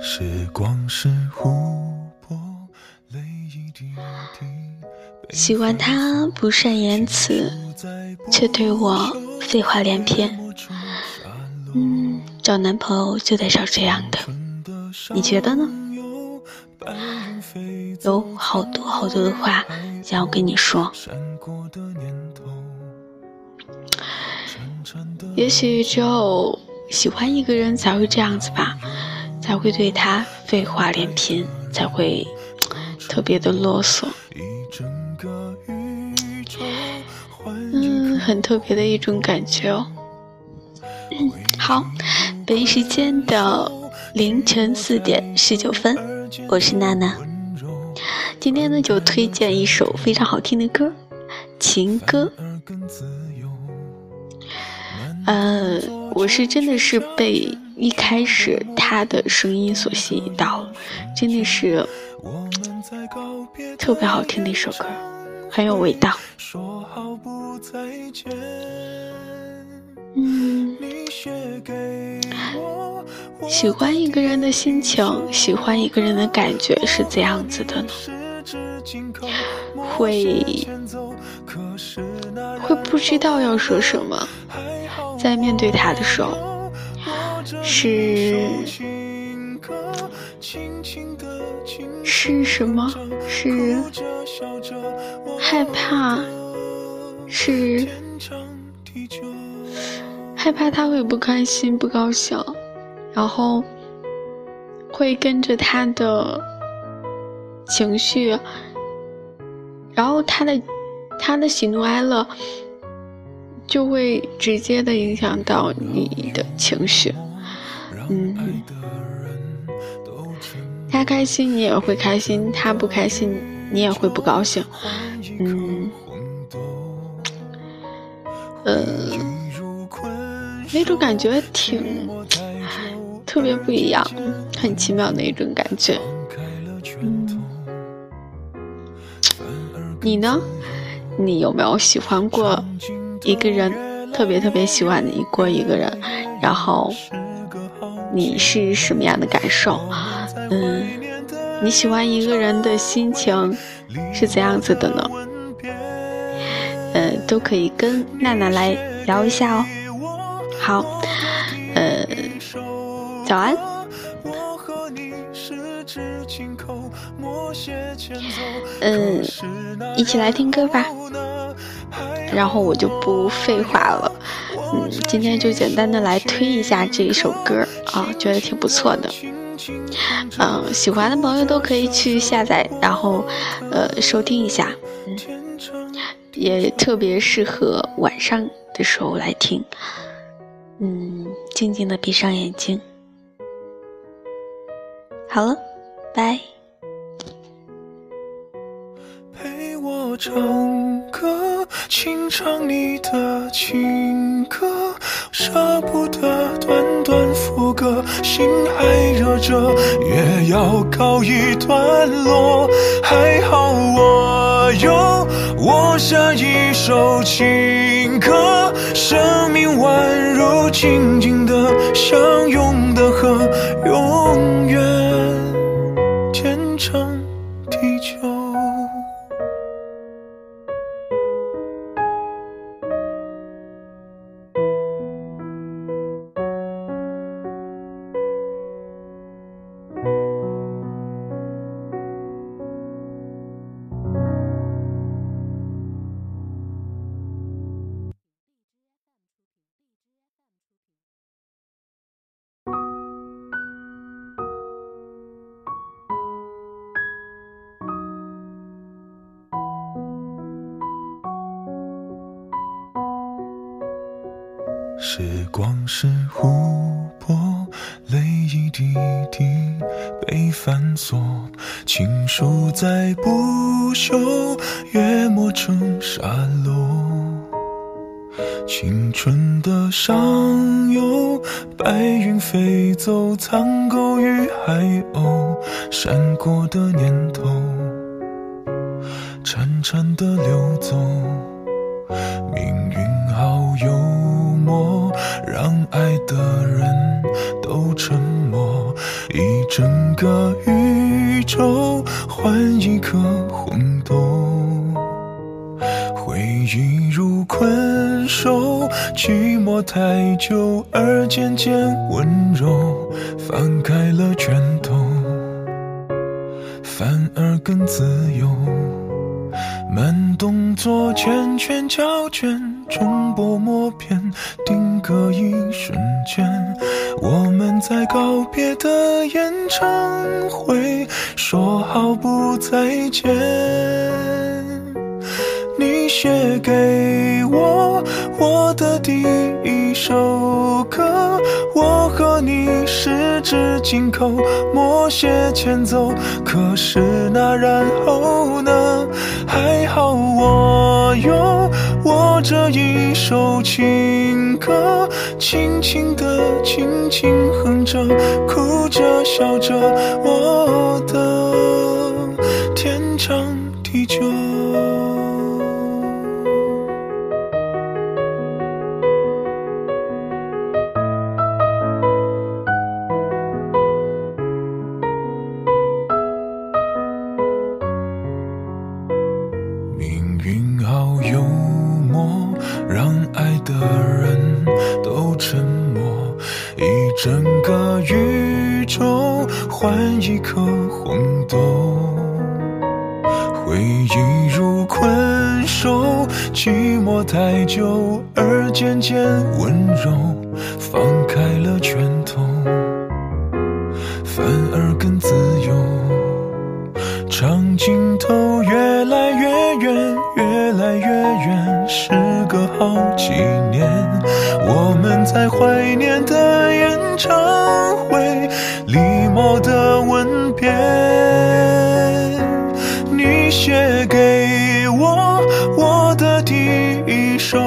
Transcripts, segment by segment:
时光是湖泊，泪一滴滴。喜欢他不善言辞，却对我废话连篇。嗯，找男朋友就得找这样的，你觉得呢？有好多好多的话想要跟你说。也许只有喜欢一个人才会这样子吧，才会对他废话连篇，才会特别的啰嗦。嗯，很特别的一种感觉哦。好，北京时间的凌晨四点十九分，我是娜娜。今天呢，就推荐一首非常好听的歌，情歌。呃，我是真的是被一开始他的声音所吸引到了，真的是特别好听的一首歌，很有味道。嗯，喜欢一个人的心情，喜欢一个人的感觉是怎样子的呢？会会不知道要说什么。在面对他的时候，是是什么？是害怕？是害怕他会不开心、不高兴，然后会跟着他的情绪，然后他的他的喜怒哀乐。就会直接的影响到你的情绪，嗯，他开心你也会开心，他不开心你也会不高兴，嗯，呃，那种感觉挺特别不一样，很奇妙的一种感觉，嗯，你呢？你有没有喜欢过？一个人特别特别喜欢你过一个人，然后你是什么样的感受？嗯，你喜欢一个人的心情是怎样子的呢？呃，都可以跟娜娜来聊一下哦。好，呃，早安。嗯，一起来听歌吧。然后我就不废话了，嗯，今天就简单的来推一下这一首歌啊，觉得挺不错的，嗯，喜欢的朋友都可以去下载，然后呃收听一下，嗯，也特别适合晚上的时候来听，嗯，静静的闭上眼睛，好了，拜。陪我唱歌。轻唱你的情歌，舍不得短短副歌，心还热着，也要告一段落。还好我有我下一首情歌，生命宛如静静的相拥的河，永远时光是湖泊，泪一滴滴被反锁，情书在不朽，约磨成沙漏。青春的上游，白云飞走，苍狗与海鸥，闪过的念头，潺潺的流走，明爱的人都沉默，一整个宇宙换一颗红豆。回忆如困兽，寂寞太久而渐渐温柔。翻开了卷头，反而更自由。慢动作，圈圈胶卷，重播默片，定格一瞬间。我们在告别的演唱会，说好不再见。你写给我我的第一首歌，我和你十指紧扣，默写前奏。可是那然后呢？还好我有这一首情歌，轻轻的，轻轻哼着，哭着笑着，我的天长。默，让爱的人都沉默。一整个宇宙换一颗红豆，回忆如困兽，寂寞太久而渐渐温柔。放开了拳头，反而更自由。长镜头越来越远，越来越远，时隔好几年，我们在怀念的演唱会，礼貌的吻别。你写给我我的第一首，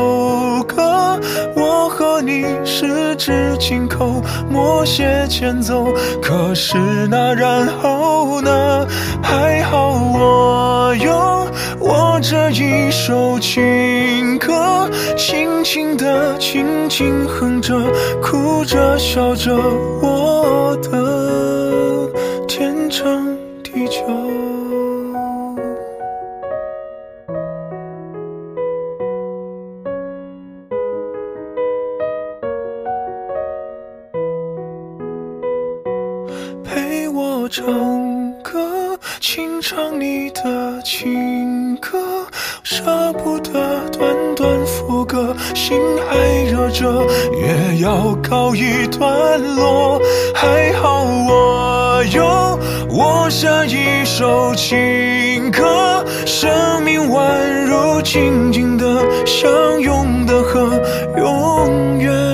十指紧扣，默写前奏。可是那然后呢？还好我有我这一首情歌，轻轻的，轻轻哼着，哭着笑着，我的天长地久。唱歌，清唱你的情歌，舍不得短短副歌，心还热着，也要告一段落。还好我有我下一首情歌，生命宛如静静的相拥的河，永远。